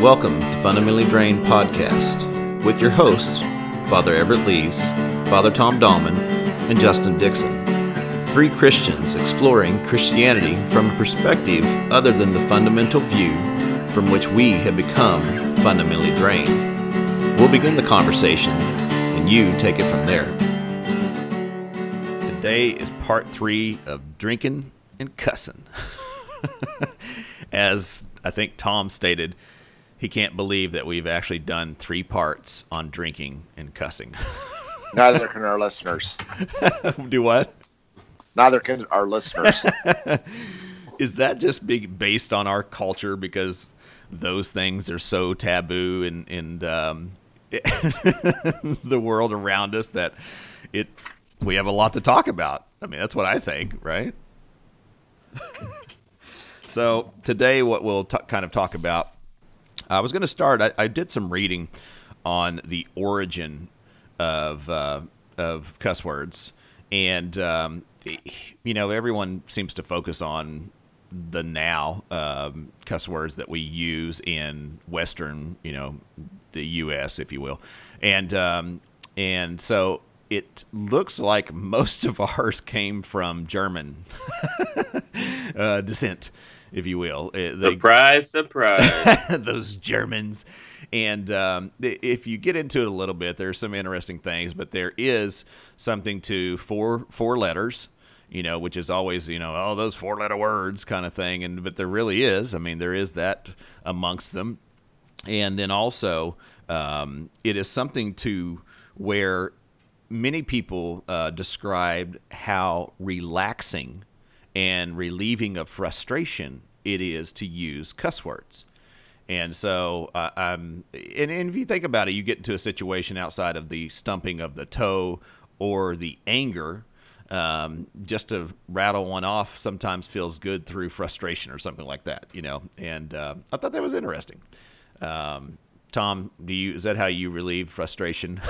Welcome to Fundamentally Drained Podcast with your hosts, Father Everett Lees, Father Tom Dahlman, and Justin Dixon. Three Christians exploring Christianity from a perspective other than the fundamental view from which we have become fundamentally drained. We'll begin the conversation, and you take it from there. Today is part three of drinking and cussing. As I think Tom stated, he can't believe that we've actually done three parts on drinking and cussing. Neither can our listeners. Do what? Neither can our listeners. Is that just be based on our culture because those things are so taboo and and um, the world around us that it we have a lot to talk about. I mean, that's what I think, right? so today, what we'll t- kind of talk about I was going to start. I, I, did some reading on the origin of uh, of cuss words, and um, you know, everyone seems to focus on the now um, cuss words that we use in Western, you know, the U.S., if you will, and um, and so it looks like most of ours came from German uh, descent if you will. Uh, they, surprise, surprise. those Germans. And um, if you get into it a little bit, there's some interesting things, but there is something to four four letters, you know, which is always you know oh those four letter words kind of thing, and but there really is. I mean, there is that amongst them, and then also um, it is something to where many people uh, described how relaxing and relieving of frustration it is to use cuss words. And so, uh, um, and, and if you think about it, you get into a situation outside of the stumping of the toe or the anger. Um, just to rattle one off sometimes feels good through frustration or something like that, you know. And uh, I thought that was interesting. Um, Tom, do you is that how you relieve frustration?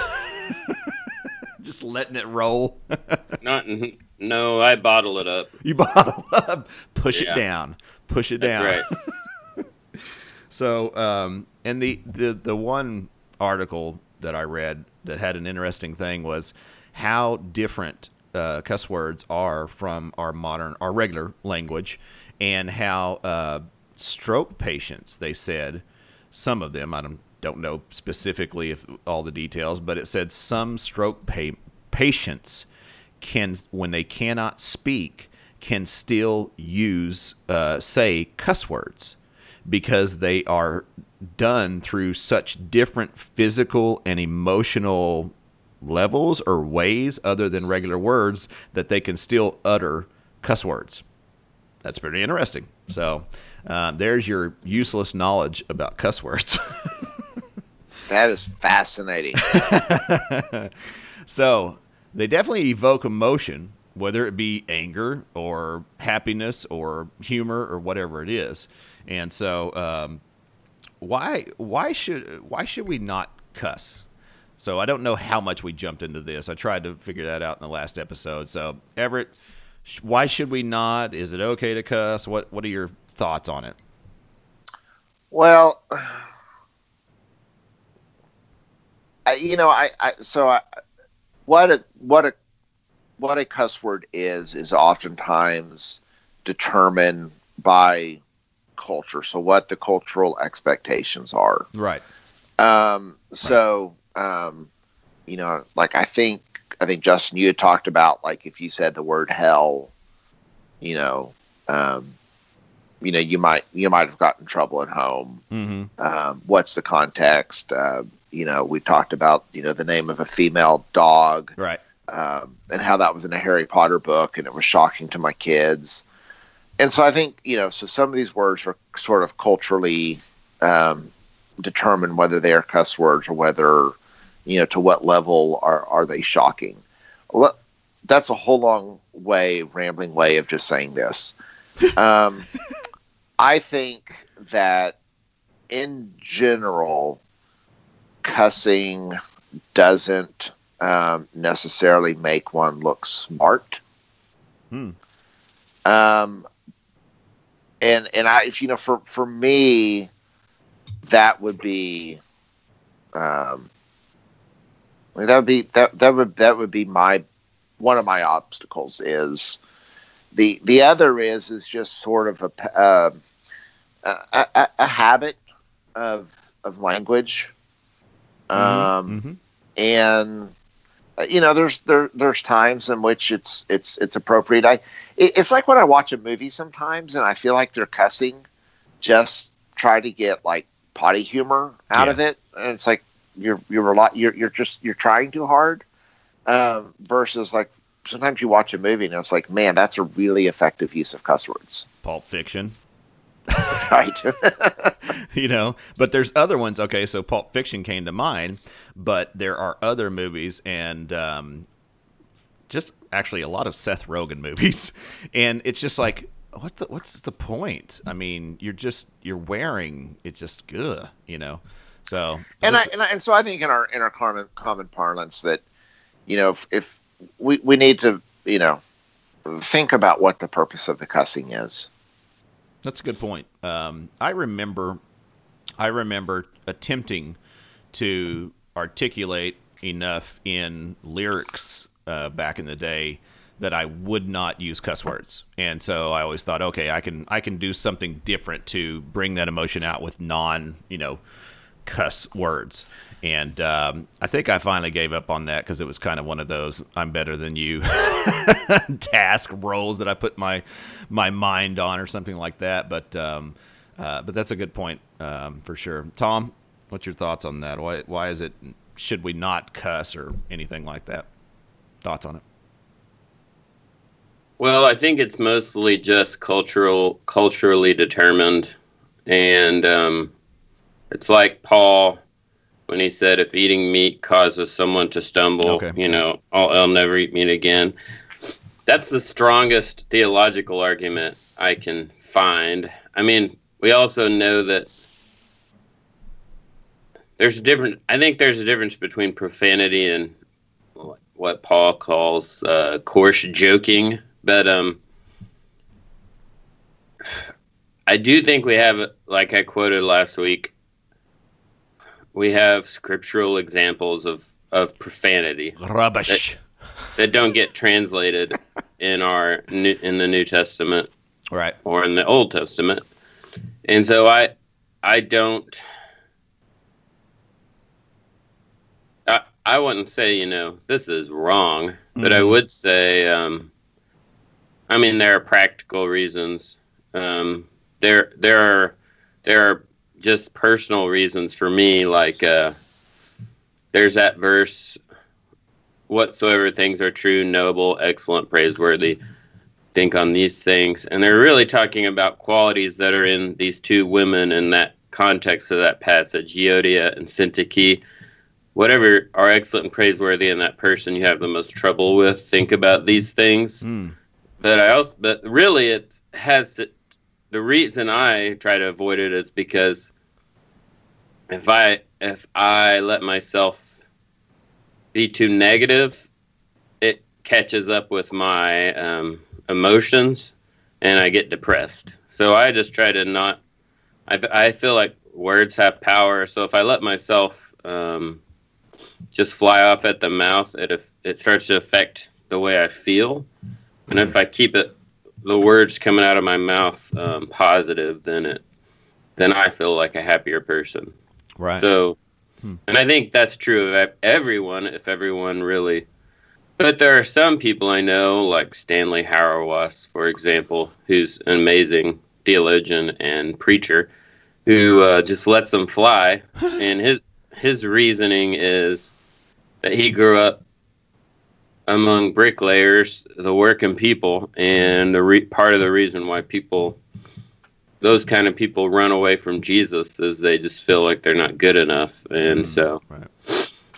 just letting it roll. Not no, I bottle it up. You bottle up, push yeah. it down, push it down. That's right. so, um, and the, the the one article that I read that had an interesting thing was how different uh, cuss words are from our modern, our regular language, and how uh, stroke patients, they said, some of them, I don't, don't know specifically if all the details, but it said some stroke pa- patients can, when they cannot speak, can still use, uh, say, cuss words because they are done through such different physical and emotional levels or ways other than regular words that they can still utter cuss words. That's pretty interesting. So, uh, there's your useless knowledge about cuss words. that is fascinating. so, they definitely evoke emotion, whether it be anger or happiness or humor or whatever it is. And so, um, why why should why should we not cuss? So I don't know how much we jumped into this. I tried to figure that out in the last episode. So Everett, why should we not? Is it okay to cuss? What What are your thoughts on it? Well, I, you know, I, I so I, what a what a what a cuss word is is oftentimes determined by culture. So what the cultural expectations are. Right. Um, so um, you know, like I think I think Justin, you had talked about like if you said the word hell, you know, um, you know, you might you might have gotten trouble at home. Mm-hmm. Um, what's the context? Uh, you know, we talked about you know the name of a female dog, right? Um, and how that was in a Harry Potter book, and it was shocking to my kids. And so I think you know, so some of these words are sort of culturally um, determined whether they are cuss words or whether you know to what level are are they shocking. Well, that's a whole long way, rambling way of just saying this. Um, I think that in general, cussing doesn't um, necessarily make one look smart. Hmm. Um, and and I, if you know, for for me, that would be, um, I mean, that would be that that would that would be my one of my obstacles is the the other is is just sort of a uh, a, a, a habit of of language, um, Mhm. and uh, you know there's there there's times in which it's it's it's appropriate. I it, it's like when I watch a movie sometimes and I feel like they're cussing, just try to get like potty humor out Yeah. of it, and it's like you're you're a lot you're you're just you're trying too hard, um, versus like sometimes you watch a movie and it's like man that's a really effective use of cuss words, Pulp Fiction. Right? you know but there's other ones okay so pulp fiction came to mind but there are other movies and um, just actually a lot of seth rogen movies and it's just like what the what's the point i mean you're just you're wearing it's just good you know so and I, and I and so I think in our in our common common parlance that you know if, if we we need to you know think about what the purpose of the cussing is. That's a good point. Um, I remember, I remember attempting to articulate enough in lyrics uh, back in the day that I would not use cuss words, and so I always thought, okay, I can I can do something different to bring that emotion out with non, you know, cuss words. And um, I think I finally gave up on that because it was kind of one of those "I'm better than you" task roles that I put my my mind on, or something like that. But um, uh, but that's a good point um, for sure. Tom, what's your thoughts on that? Why why is it should we not cuss or anything like that? Thoughts on it? Well, I think it's mostly just cultural, culturally determined, and um, it's like Paul when he said, "If eating meat causes someone to stumble, Okay. you know, I'll, I'll never eat meat again." That's the strongest theological argument I can find. I mean, we also know that there's a different. I think there's a difference between profanity and what Paul calls uh, coarse joking. But um, I do think we have, like I quoted last week, we have scriptural examples of of profanity Rubbish. that don't get translated in our new, in the New Testament Right. or in the Old Testament. And so I I don't I I wouldn't say, you know, this is wrong, but I Mhm. would say um I mean there are practical reasons. Um there there are there are just personal reasons for me like uh there's that verse whatsoever things are true, noble, excellent, praiseworthy think on these things. And they're really talking about qualities that are in these two women in that context of that passage, Euodia and Syntyche. Whatever are excellent and praiseworthy in that person you have the most trouble with, think about these things. Mm. But I also, but really, it has to, the reason I try to avoid it is because if I if I let myself be too negative, it catches up with my um, emotions, and I get depressed. So I just try to not. I I feel like words have power. So if I let myself um, just fly off at the mouth, it it starts to affect the way I feel. And if I keep it, the words coming out of my mouth um, positive, then it, then I feel like a happier person. Right. So, Hmm. and I think that's true of everyone. If everyone really, but there are some people I know, like Stanley Hauerwas, for example, who's an amazing theologian and preacher, who uh, just lets them fly. and his his reasoning is that he grew up among bricklayers, the working people, and the re- part of the reason why people, those kind of people, run away from Jesus is they just feel like they're not good enough, and Mm, so right.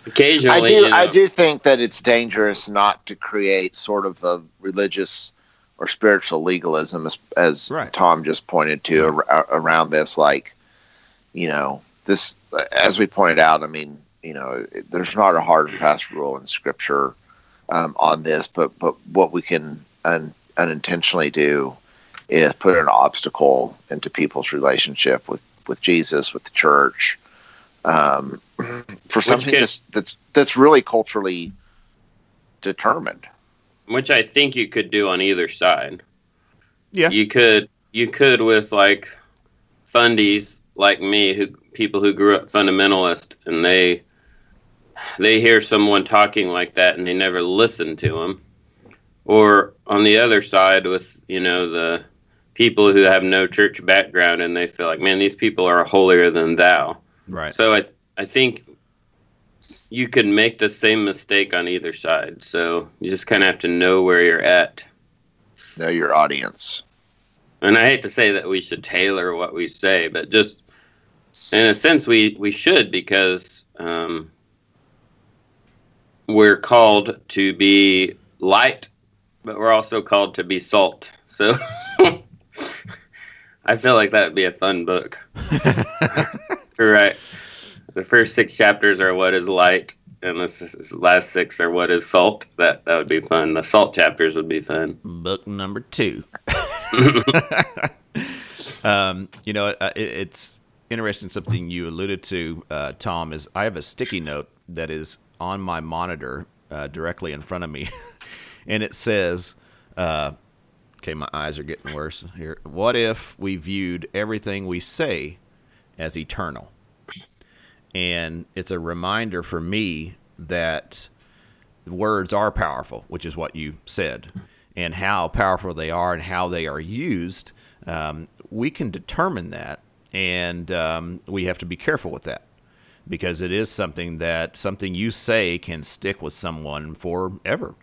occasionally, I do you know, I do think that it's dangerous not to create sort of a religious or spiritual legalism as, as Right. Tom just pointed to ar- around this like you know this as we pointed out I mean you know there's not a hard and fast rule in scripture um, on this but but what we can un, unintentionally do is put an obstacle into people's relationship with with Jesus, with the church, um, for something could- that's, that's that's really culturally determined. which I think you could do on either side. Yeah. You could you could with like fundies like me who people who grew up fundamentalist and they they hear someone talking like that and they never listen to them. Or on the other side with, you know, the people who have no church background and they feel like, man, these people are holier than thou. Right. So I I think you could make the same mistake on either side. So you just kind of have to know where you're at. Know your audience. And I hate to say that we should tailor what we say, but just in a sense, we we should because um, we're called to be light, but we're also called to be salt. So. I feel like that would be a fun book to write. The first six chapters are what is light, and the last six are what is salt. That that would be fun. The salt chapters would be fun. Book number two. um, you know, uh, it, it's interesting. Something you alluded to, uh, Tom, is I have a sticky note that is on my monitor uh, directly in front of me, and it says, uh, "Okay, my eyes are getting worse here. What if we viewed everything we say as eternal?" And it's a reminder for me that words are powerful, which is what you said, and how powerful they are and how they are used. Um, we can determine that, and um, we have to be careful with that because it is something that something you say can stick with someone forever.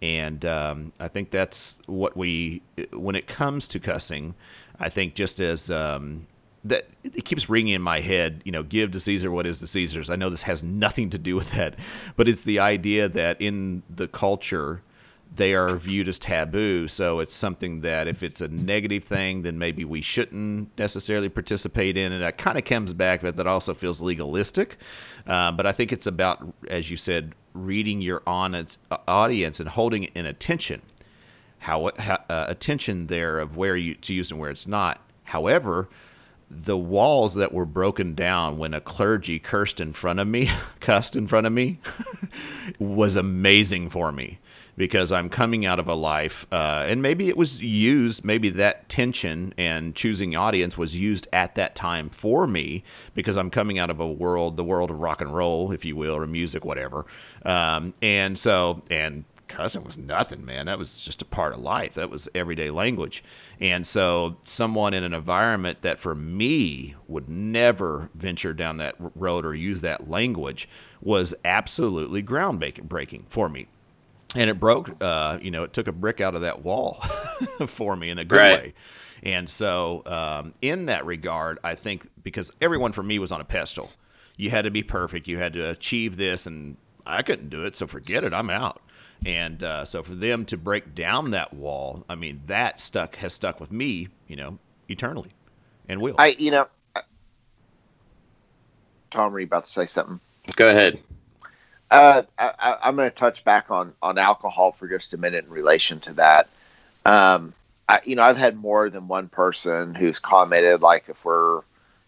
And um, I think that's what we, when it comes to cussing, I think just as um, that it keeps ringing in my head, you know, give to Caesar what is the Caesar's. I know this has nothing to do with that, but it's the idea that in the culture, they are viewed as taboo. So it's something that if it's a negative thing, then maybe we shouldn't necessarily participate in. And that kind of comes back, but that also feels legalistic. Uh, but I think it's about, as you said, reading your on audience and holding it in attention. How, how uh, attention there of where you to use and where it's not. However, the walls that were broken down when a clergy cursed in front of me, cussed in front of me, was amazing for me because I'm coming out of a life, uh, and maybe it was used, maybe that tension and choosing audience was used at that time for me because I'm coming out of a world, the world of rock and roll, if you will, or music, whatever. Um, and so, and cussing was nothing, man. That was just a part of life. That was everyday language. And so, someone in an environment that for me would never venture down that road or use that language was absolutely groundbreaking for me. And it broke, uh, you know, it took a brick out of that wall for me in a good Right. way. And so, um, in that regard, I think because everyone for me was on a pedestal, you had to be perfect, you had to achieve this, and I couldn't do it, so forget it, I'm out. And uh, so for them to break down that wall, I mean, that stuck has stuck with me, you know, eternally, and will. I, you know, I- Tom, were you about to say something? Go ahead. Uh, I, I- I'm going to touch back on on alcohol for just a minute in relation to that. Um, I, you know, I've had more than one person who's commented, like if we're,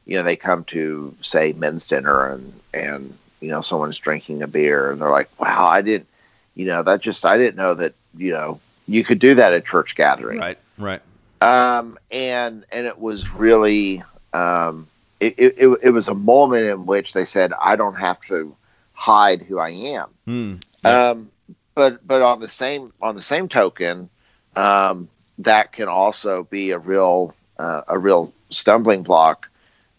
you know, they come to say men's dinner and and you know someone's drinking a beer and they're like, wow, I didn't, you know, that just I didn't know that you know you could do that at church gathering. right, right. um, and and it was really um, it, it, it was a moment in which they said I don't have to hide who I am. Mm, Um, but but on the same on the same token, um, that can also be a real uh, a real stumbling block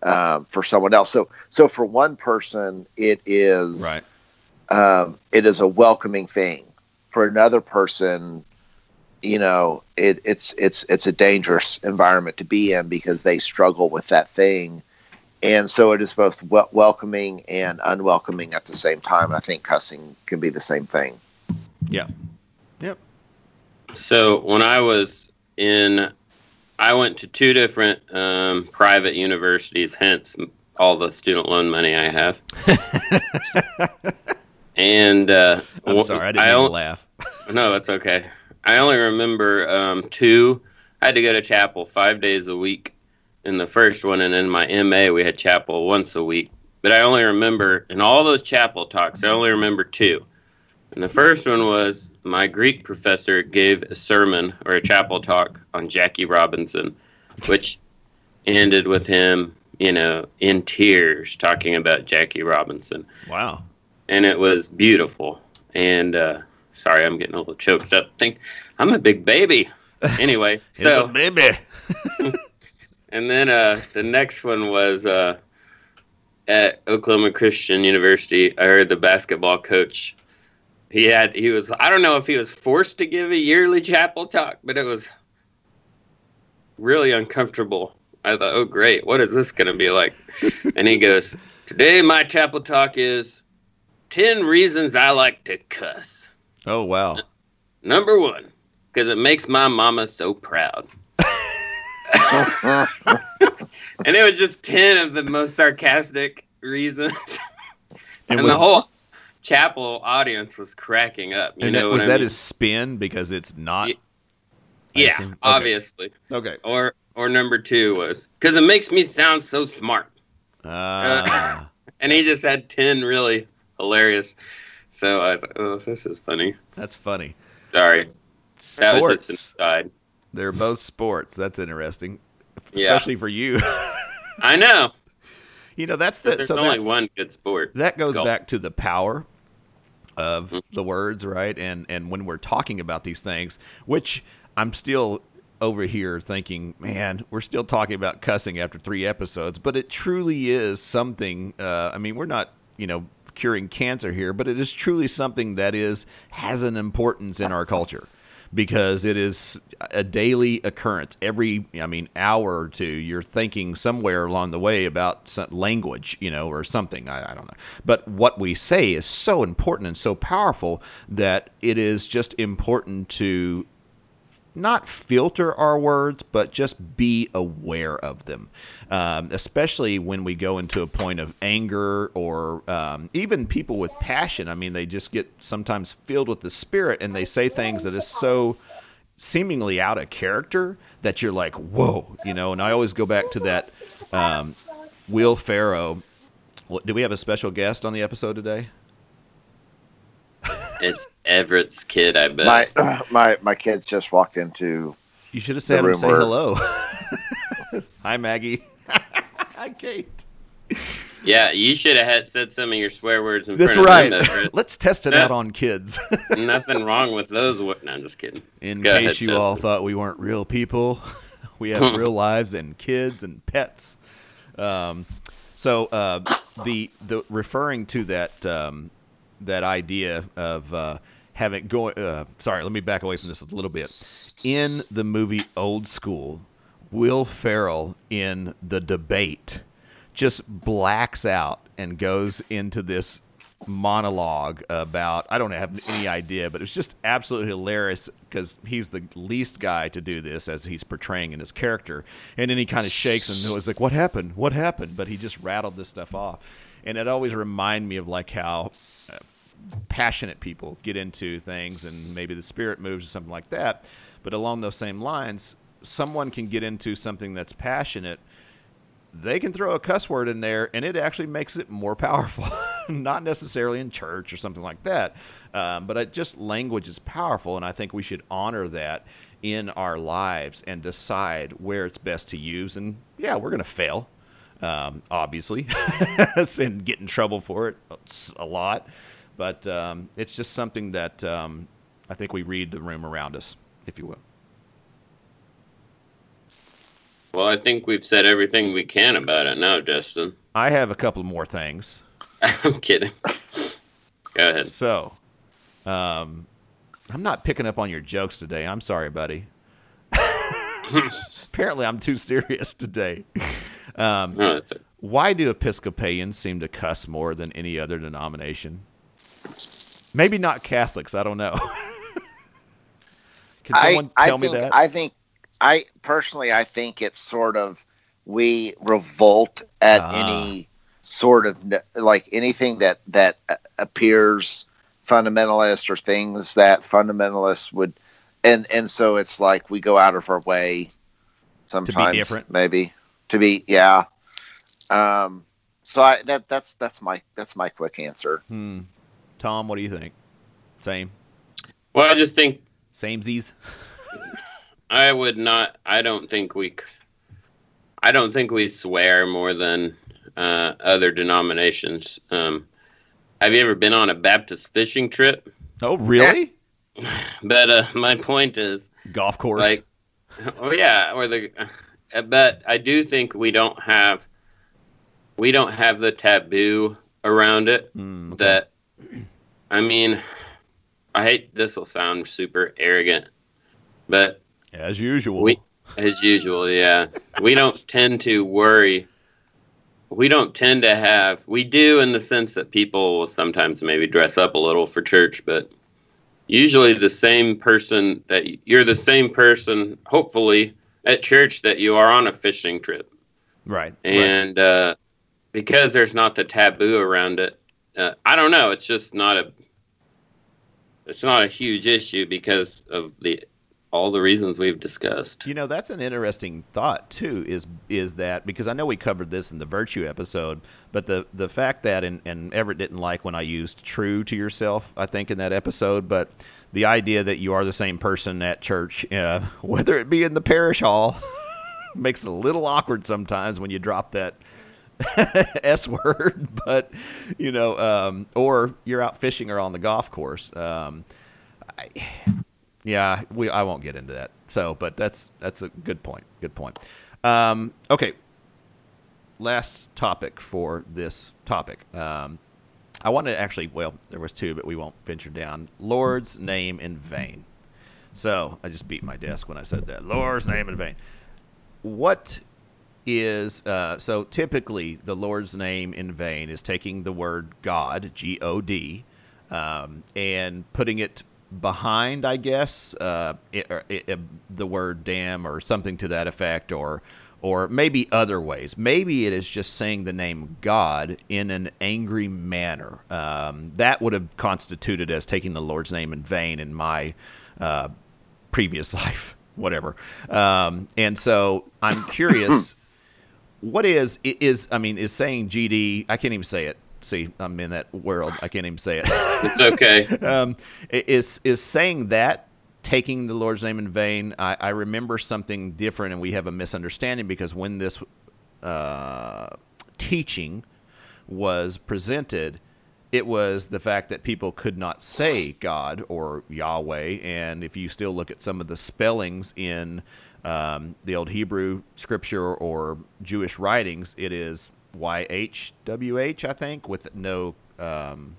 um, for someone else. So so for one person, it is right. um, it is a welcoming thing. For another person, you know, it, it's it's it's a dangerous environment to be in because they struggle with that thing, and so it is both wel- welcoming and unwelcoming at the same time. And I think cussing can be the same thing. Yeah. Yep. So when I was in, I went to two different um, private universities, hence all the student loan money I have. and uh, I'm sorry, I didn't mean on- to laugh. No, that's okay. I only remember um, two. I had to go to chapel five days a week, in the first one, and then my MA we had chapel once a week. But I only remember in all those chapel talks, I only remember two. And the first one was my Greek professor gave a sermon or a chapel talk on Jackie Robinson, which ended with him, you know, in tears talking about Jackie Robinson. Wow. And it was beautiful. And uh, sorry, I'm getting a little choked up. Think I'm a big baby. Anyway, so a baby. and then uh, the next one was uh, at Oklahoma Christian University. I heard the basketball coach. He had he was I don't know if he was forced to give a yearly chapel talk, but it was really uncomfortable. I thought, oh great, what is this going to be like? and he goes, today my chapel talk is ten reasons I like to cuss. Oh wow. Number one, because it makes my mama so proud. and it was just 10 of the most sarcastic reasons. And and was, the whole chapel audience was cracking up. You and know that, was I that mean? his spin because it's not. Ye- Yeah. Okay. obviously. Okay. Or or number two was because it makes me sound so smart. Ah. And he just had 10 really hilarious. So I thought, oh, this is funny. that's funny. Sorry. That was just an Sports. aside. They're both sports. That's interesting, Yeah. especially for you. I know. you know, that's the There's so only one good sport. that goes golf. back to the power of Mm-hmm. the words, right? And and when we're talking about these things, which I'm still over here thinking, man, we're still talking about cussing after three episodes, but it truly is something. Uh, I mean, we're not, you know, curing cancer here, but it is truly something that is has an importance in our culture because it is a daily occurrence. Every, I mean, hour or two, you're thinking somewhere along the way about language, you know, or something. I, I don't know. But what we say is so important and so powerful that it is just important to not filter our words, but just be aware of them, um, especially when we go into a point of anger or um, even people with passion. I mean, they just get sometimes filled with the spirit and they say things that is so seemingly out of character that you're like, whoa, you know. And I always go back to that um, Will Ferrell. Do we have a special guest on the episode today? It's Everett's kid, I bet. my my my kids just walked into You should have said him say hello. Hi, Maggie. Hi, Kate. yeah, you should have had said some of your swear words in That's front right. of them. Everett. Let's test it Yeah. out on kids. Nothing wrong with those. wo- No, I'm just kidding. In Go case ahead, you all thought we weren't real people, we have real lives and kids and pets. Um, so uh, the the referring to that um, that idea of uh, having going. Uh, sorry, let me back away from this a little bit. In the movie Old School, Will Ferrell in the debate just blacks out and goes into this monologue about I don't have any idea, but it's just absolutely hilarious because he's the least guy to do this as he's portraying in his character, and then he kind of shakes and was like, "What happened? What happened?" But he just rattled this stuff off, and it always remind me of like how uh, passionate people get into things, and maybe the spirit moves or something like that. But along those same lines, someone can get into something that's passionate they can throw a cuss word in there and it actually makes it more powerful not necessarily in church or something like that. Um, but just language is powerful and i think we should honor that in our lives and decide where it's best to use. And yeah we're going to fail um, obviously and get in trouble for it a lot but um, it's just something that um, i think we read the room around us if you will Well, I think we've said everything we can about it now, Justin. i have a couple more things I'm kidding. Go ahead. So, um, I'm not picking up on your jokes today. I'm sorry, buddy. Apparently, I'm too serious today. Um, No, why do Episcopalians seem to cuss more than any other denomination? Maybe not Catholics. I don't know. Can someone I, tell I me think, that? I think, I personally, I think it's sort of we revolt at Ah. any sort of like anything that that uh, appears fundamentalist or things that fundamentalists would, and and so it's like we go out of our way sometimes, different? maybe to be yeah. Um, so I that that's that's my that's my quick answer. Hmm. Tom, what do you think? Same. Well, I just think Samesies. I would not. I don't think we. I don't think we swear more than uh, other denominations. Um, have you ever been on a Baptist fishing trip? Oh, really? But uh, my point is, Golf course. like, oh yeah, or the. uh, But I do think we don't have. We don't have the taboo around it Hmm, okay. that. I mean, I hate this will sound super arrogant, but as usual. We- As usual, yeah. We don't tend to worry. We don't tend to have. We do in the sense that people will sometimes maybe dress up a little for church, but usually the same person that you're the same person, hopefully, at church that you are on a fishing trip. right. right. And uh, because there's not the taboo around it, uh, I don't know. It's just not a. It's not a huge issue because of the all the reasons we've discussed. You know, that's an interesting thought too. Is is that because I know we covered this in the virtue episode, but the the fact that and, and Everett didn't like when I used true to yourself, I think in that episode, but the idea that you are the same person at church, uh, whether it be in the parish hall, makes it a little awkward sometimes when you drop that S word, but you know, um, or you're out fishing or on the golf course. Um, I, yeah, we I won't get into that. So, but that's that's a good point. Good point. Um, okay, last topic for this topic. Um, I wanted to actually, well, there was two, but we won't venture down. Lord's name in vain. So I just beat my desk when I said that. Lord's name in vain. What is uh, so typically the Lord's name in vain is taking the word God, G O D, um, and putting it behind, I guess, uh, it, or it, the word damn or something to that effect, or or maybe other ways. Maybe it is just saying the name God in an angry manner. Um, that would have constituted as taking the Lord's name in vain in my uh, previous life, whatever. Um, and so I'm curious, what is i- is I mean is saying GD? I can't even say it. See, I'm in that world. I can't even say it. It's okay. um, is is saying that taking the Lord's name in vain? I, I remember something different, and we have a misunderstanding because when this uh, teaching was presented, it was the fact that people could not say God or Yahweh, and if you still look at some of the spellings in um, the old Hebrew scripture or Jewish writings, it is Y H W H, I think, with no um,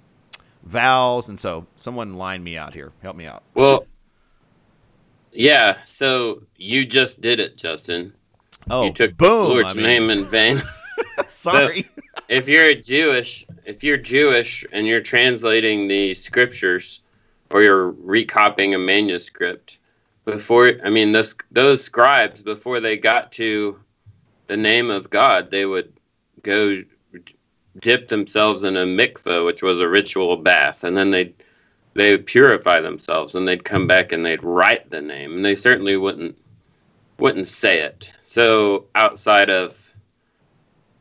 vowels. And so, someone line me out here. Help me out. Well, yeah. So you just did it, Justin. Oh, you took boom! Lord's I mean, name in vain. Sorry. if you're a Jewish, if you're Jewish and you're translating the scriptures, or you're recopying a manuscript, before I mean those those scribes before they got to the name of God, they would go dip themselves in a mikveh, which was a ritual bath, and then they'd they would purify themselves, and they'd come back and they'd write the name, and they certainly wouldn't wouldn't say it. So outside of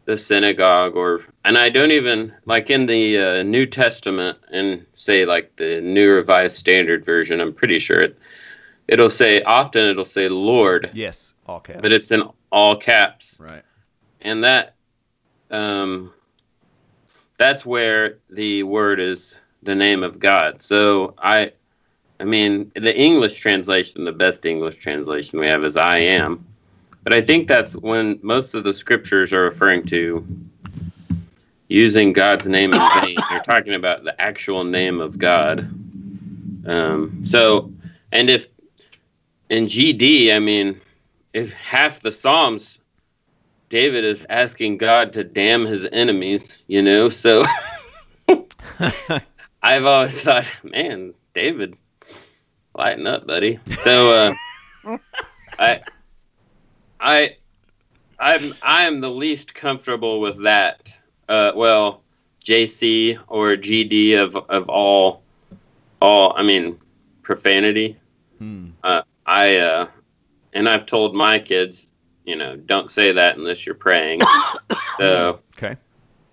the synagogue or and I don't even like in the uh, New Testament and say like the New Revised Standard Version. I'm pretty sure it it'll say often it'll say Lord, yes, all caps. but it's in all caps, right. and that um that's where the word is the name of God. So I I mean the English translation, the best English translation we have is I am. But I think that's when most of the scriptures are referring to using God's name in vain. They're talking about the actual name of God. Um, so, and if in GD, I mean, if half the Psalms, David is asking God to damn his enemies, you know, so I've always thought, man, David, lighten up, buddy. So, uh, I, I, I'm I am the least comfortable with that. Uh, well, JC or GD of of all, all. I mean, profanity. Hmm. Uh, I uh, and I've told my kids you know, don't say that unless you're praying. so Okay.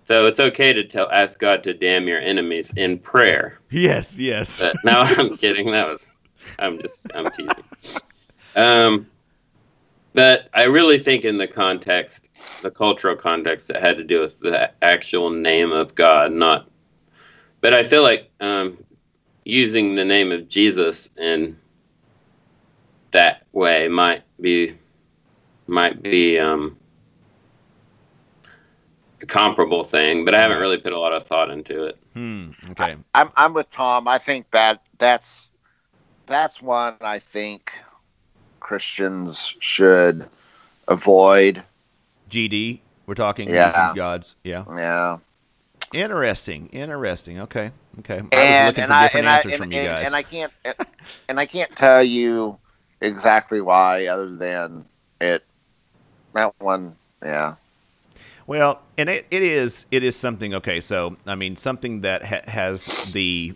so it's okay to tell ask God to damn your enemies in prayer. Yes, yes. But no, I'm kidding. That was I'm just I'm teasing. Um, but I really think in the context, the cultural context, that had to do with the actual name of God, not. But I feel like um, using the name of Jesus in that way might be might be um, a comparable thing, but I haven't really put a lot of thought into it. Hmm. Okay. I'm I'm with Tom. I think that that's that's one I think Christians should avoid. GD. We're talking Yeah. God's. Yeah. Yeah. Interesting. Interesting. Okay. Okay. I was looking for I different and I answers and, from you guys. and I can't and, and I can't tell you exactly why, other than it. That one, yeah. Well, and it, it is it is something. Okay, so I mean something that ha- has the.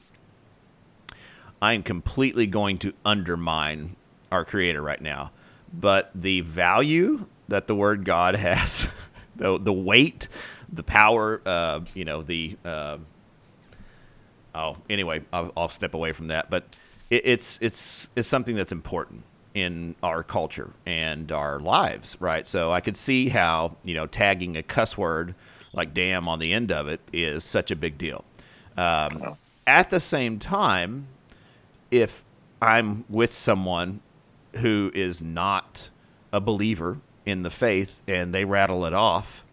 I am completely going to undermine our Creator right now, but the value that the word God has, the the weight, the power, uh, you know, the. Uh, oh, anyway, I'll, I'll step away from that, but it, it's it's it's something that's important in our culture and our lives, right? So I could see how you know tagging a cuss word like "damn" on the end of it is such a big deal. Um, at the same time, if I'm with someone who is not a believer in the faith and they rattle it off,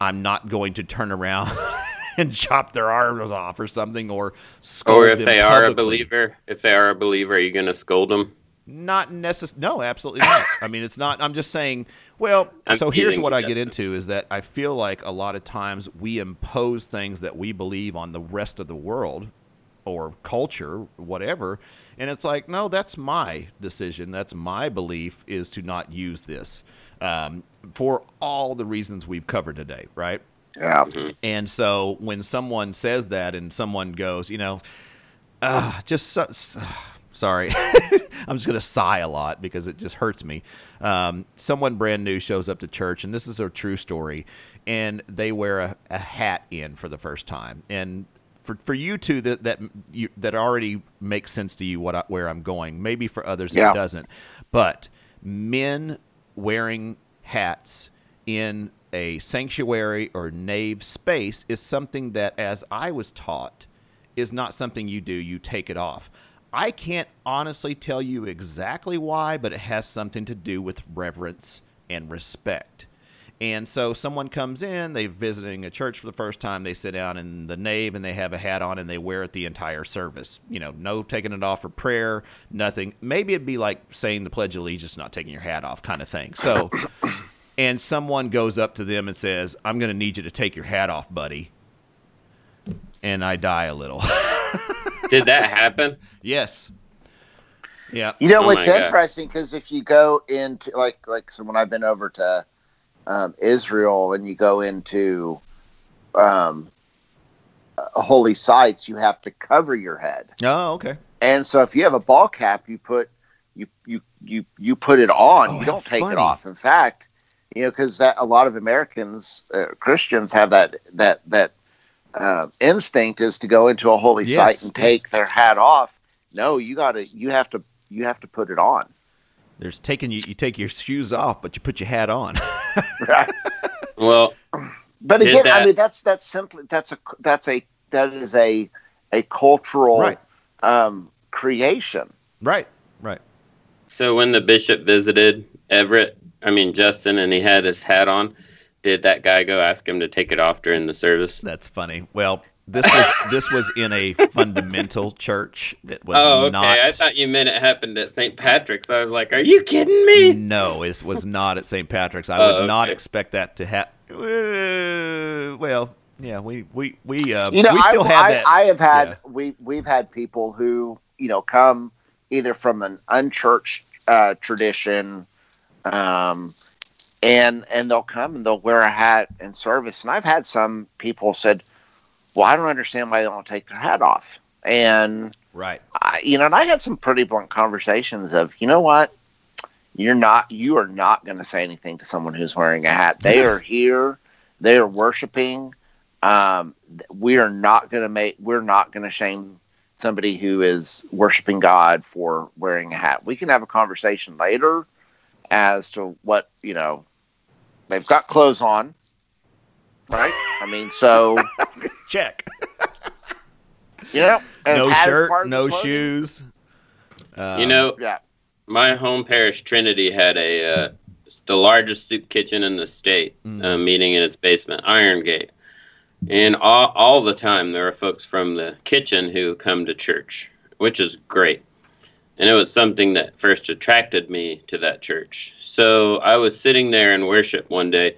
I'm not going to turn around and chop their arms off or something or scold Or if they are a believer, if they are a believer, are you going to scold them? Not necess. No, absolutely not. I mean, it's not. I'm just saying. Well, I'm so here's what I get into is that I feel like a lot of times we impose things that we believe on the rest of the world or culture, whatever, and it's like, no, that's my decision. That's my belief is to not use this um, for all the reasons we've covered today, right? Yeah. And so when someone says that and someone goes, you know, uh, just so, s- sorry, I'm just going to sigh a lot because it just hurts me. Um, someone brand new shows up to church, and this is a true story, and they wear a, a hat in for the first time. And for, for you two that that you, that already makes sense to you what I, where I'm going. Maybe for others Yeah. it doesn't. But men wearing hats in a sanctuary or nave space is something that, as I was taught, is not something you do. You take it off. I can't honestly tell you exactly why, but it has something to do with reverence and respect. And so someone comes in, they're visiting a church for the first time, they sit down in the nave and they have a hat on and they wear it the entire service. You know, no taking it off for prayer, nothing. Maybe it'd be like saying the Pledge of Allegiance, not taking your hat off, kind of thing. So, and someone goes up to them and says, I'm going to need you to take your hat off, buddy. And I die a little. Did that happen? yes. Yeah. You know Oh what's interesting because if you go into like like so when I've been over to um, Israel and you go into um, uh, holy sites, you have to cover your head. Oh, okay. And so if you have a ball cap, you put you you you you put it on. Oh, you don't take funny. it off. In fact, you know because that a lot of Americans uh, Christians have that that that uh, instinct is to go into a holy Yes, site and take their hat off. No, you got to you have to you have to put it on. There's taking you, you take your shoes off, but you put your hat on. Right. Well, But Did again, I mean that's that's simply that's a that's a that is a a cultural Right. um, creation. right. Right. so when the bishop visited Everett, I mean Justin, and he had his hat on, did that guy go ask him to take it off during the service? That's funny. Well, this was this was in a fundamental church. It was oh, okay. not. I thought you meant it happened at St. Patrick's. I was like, are you kidding me? No, it was not at St. Patrick's. I Oh, would not expect that to happen. well, yeah, we we we uh, You know, we still I, have I, that. I have had yeah. we we've had people who you know come either from an unchurched uh, tradition, um, and and they'll come and they'll wear a hat in service. And I've had some people said, "Well, I don't understand why they don't take their hat off." And right. I, you know, and I had some pretty blunt conversations of, you know what, you're not you are not going to say anything to someone who's wearing a hat. They are here. They are worshiping. Um, we are not going to make. We're not going to shame somebody who is worshiping God for wearing a hat. We can have a conversation later as to what you know. They've got clothes on, right? I mean, so check. You know, no shirt, no shoes. Um, you know, yeah. My home parish Trinity had a uh, the largest soup kitchen in the state, mm. uh, meeting in its basement, Iron Gate. And all, all the time, there are folks from the kitchen who come to church, which is great. And it was something that first attracted me to that church. So I was sitting there in worship one day,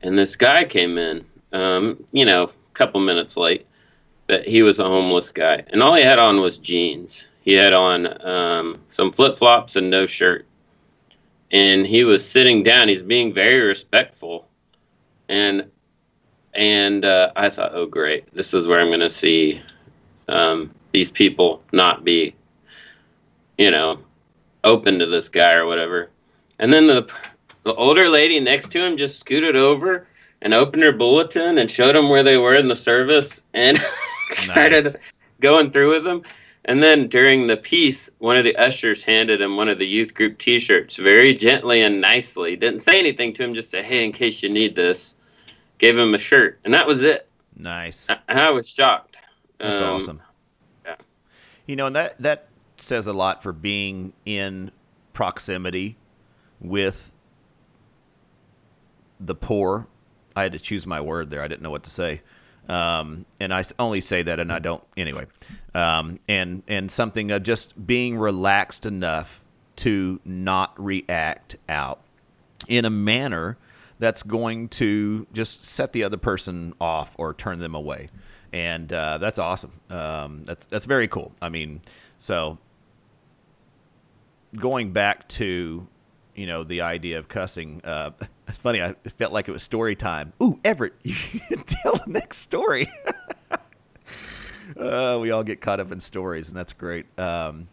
and this guy came in, um, you know, a couple minutes late, but he was a homeless guy. And all he had on was jeans. He had on um, some flip flops and no shirt. And he was sitting down. He's being very respectful. And and uh, I thought, oh great, this is where I'm going to see um, these people not be, you know, open to this guy or whatever. And then the the older lady next to him just scooted over and opened her bulletin and showed him where they were in the service and nice. started going through with them. And then during the peace, one of the ushers handed him one of the youth group T-shirts very gently and nicely. Didn't say anything to him, just said, "Hey, in case you need this." Gave him a shirt, and that was it. Nice. I, I was shocked. That's um, awesome. Yeah. You know, and that that says a lot for being in proximity with the poor. I had to choose my word there. I didn't know what to say. Um, and I only say that, and I don't anyway. Um, and and something of just being relaxed enough to not react out in a manner that's going to just set the other person off or turn them away, and uh, that's awesome. Um, that's that's very cool. I mean, so going back to you know the idea of cussing. Uh, it's funny. I felt like it was story time. Ooh, Everett, you tell the next story. uh, we all get caught up in stories, and that's great. Um,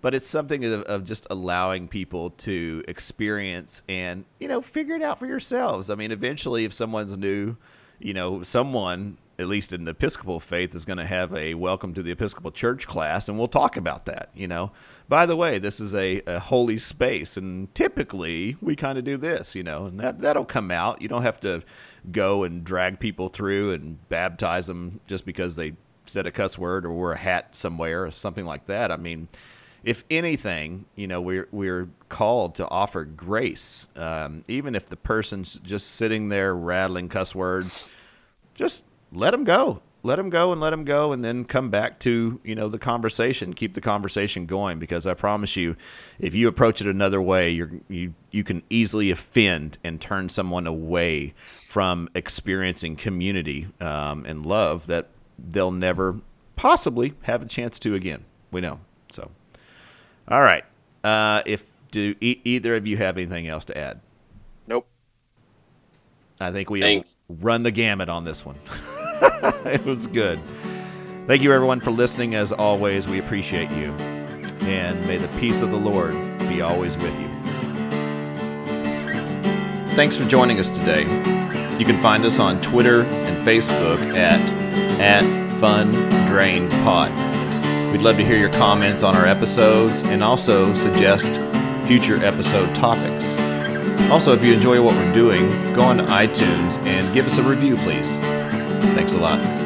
but it's something of, of, just allowing people to experience and you know figure it out for yourselves. I mean, eventually, if someone's new, you know, someone at least in the Episcopal faith is going to have a welcome to the Episcopal Church class, and we'll talk about that. You know, by the way, this is a, a holy space, and typically we kind of do this, you know, and that that'll come out. You don't have to go and drag people through and baptize them just because they said a cuss word or wore a hat somewhere or something like that. I mean, if anything, you know, we're we're called to offer grace, um, even if the person's just sitting there rattling cuss words. Just let them go. Let them go and let them go and then come back to you know the conversation keep the conversation going because i promise you if you approach it another way you're you you can easily offend and turn someone away from experiencing community um, and love that they'll never possibly have a chance to again. We know. So all right uh, if do e- either of you have anything else to add nope i think we run the gamut on this one it was good. Thank you, everyone, for listening. As always, we appreciate you. And may the peace of the Lord be always with you. Thanks for joining us today. You can find us on Twitter and Facebook at, at Fun Drain Pod. We'd love to hear your comments on our episodes and also suggest future episode topics. Also, if you enjoy what we're doing, go on to iTunes and give us a review, please. Thanks a lot.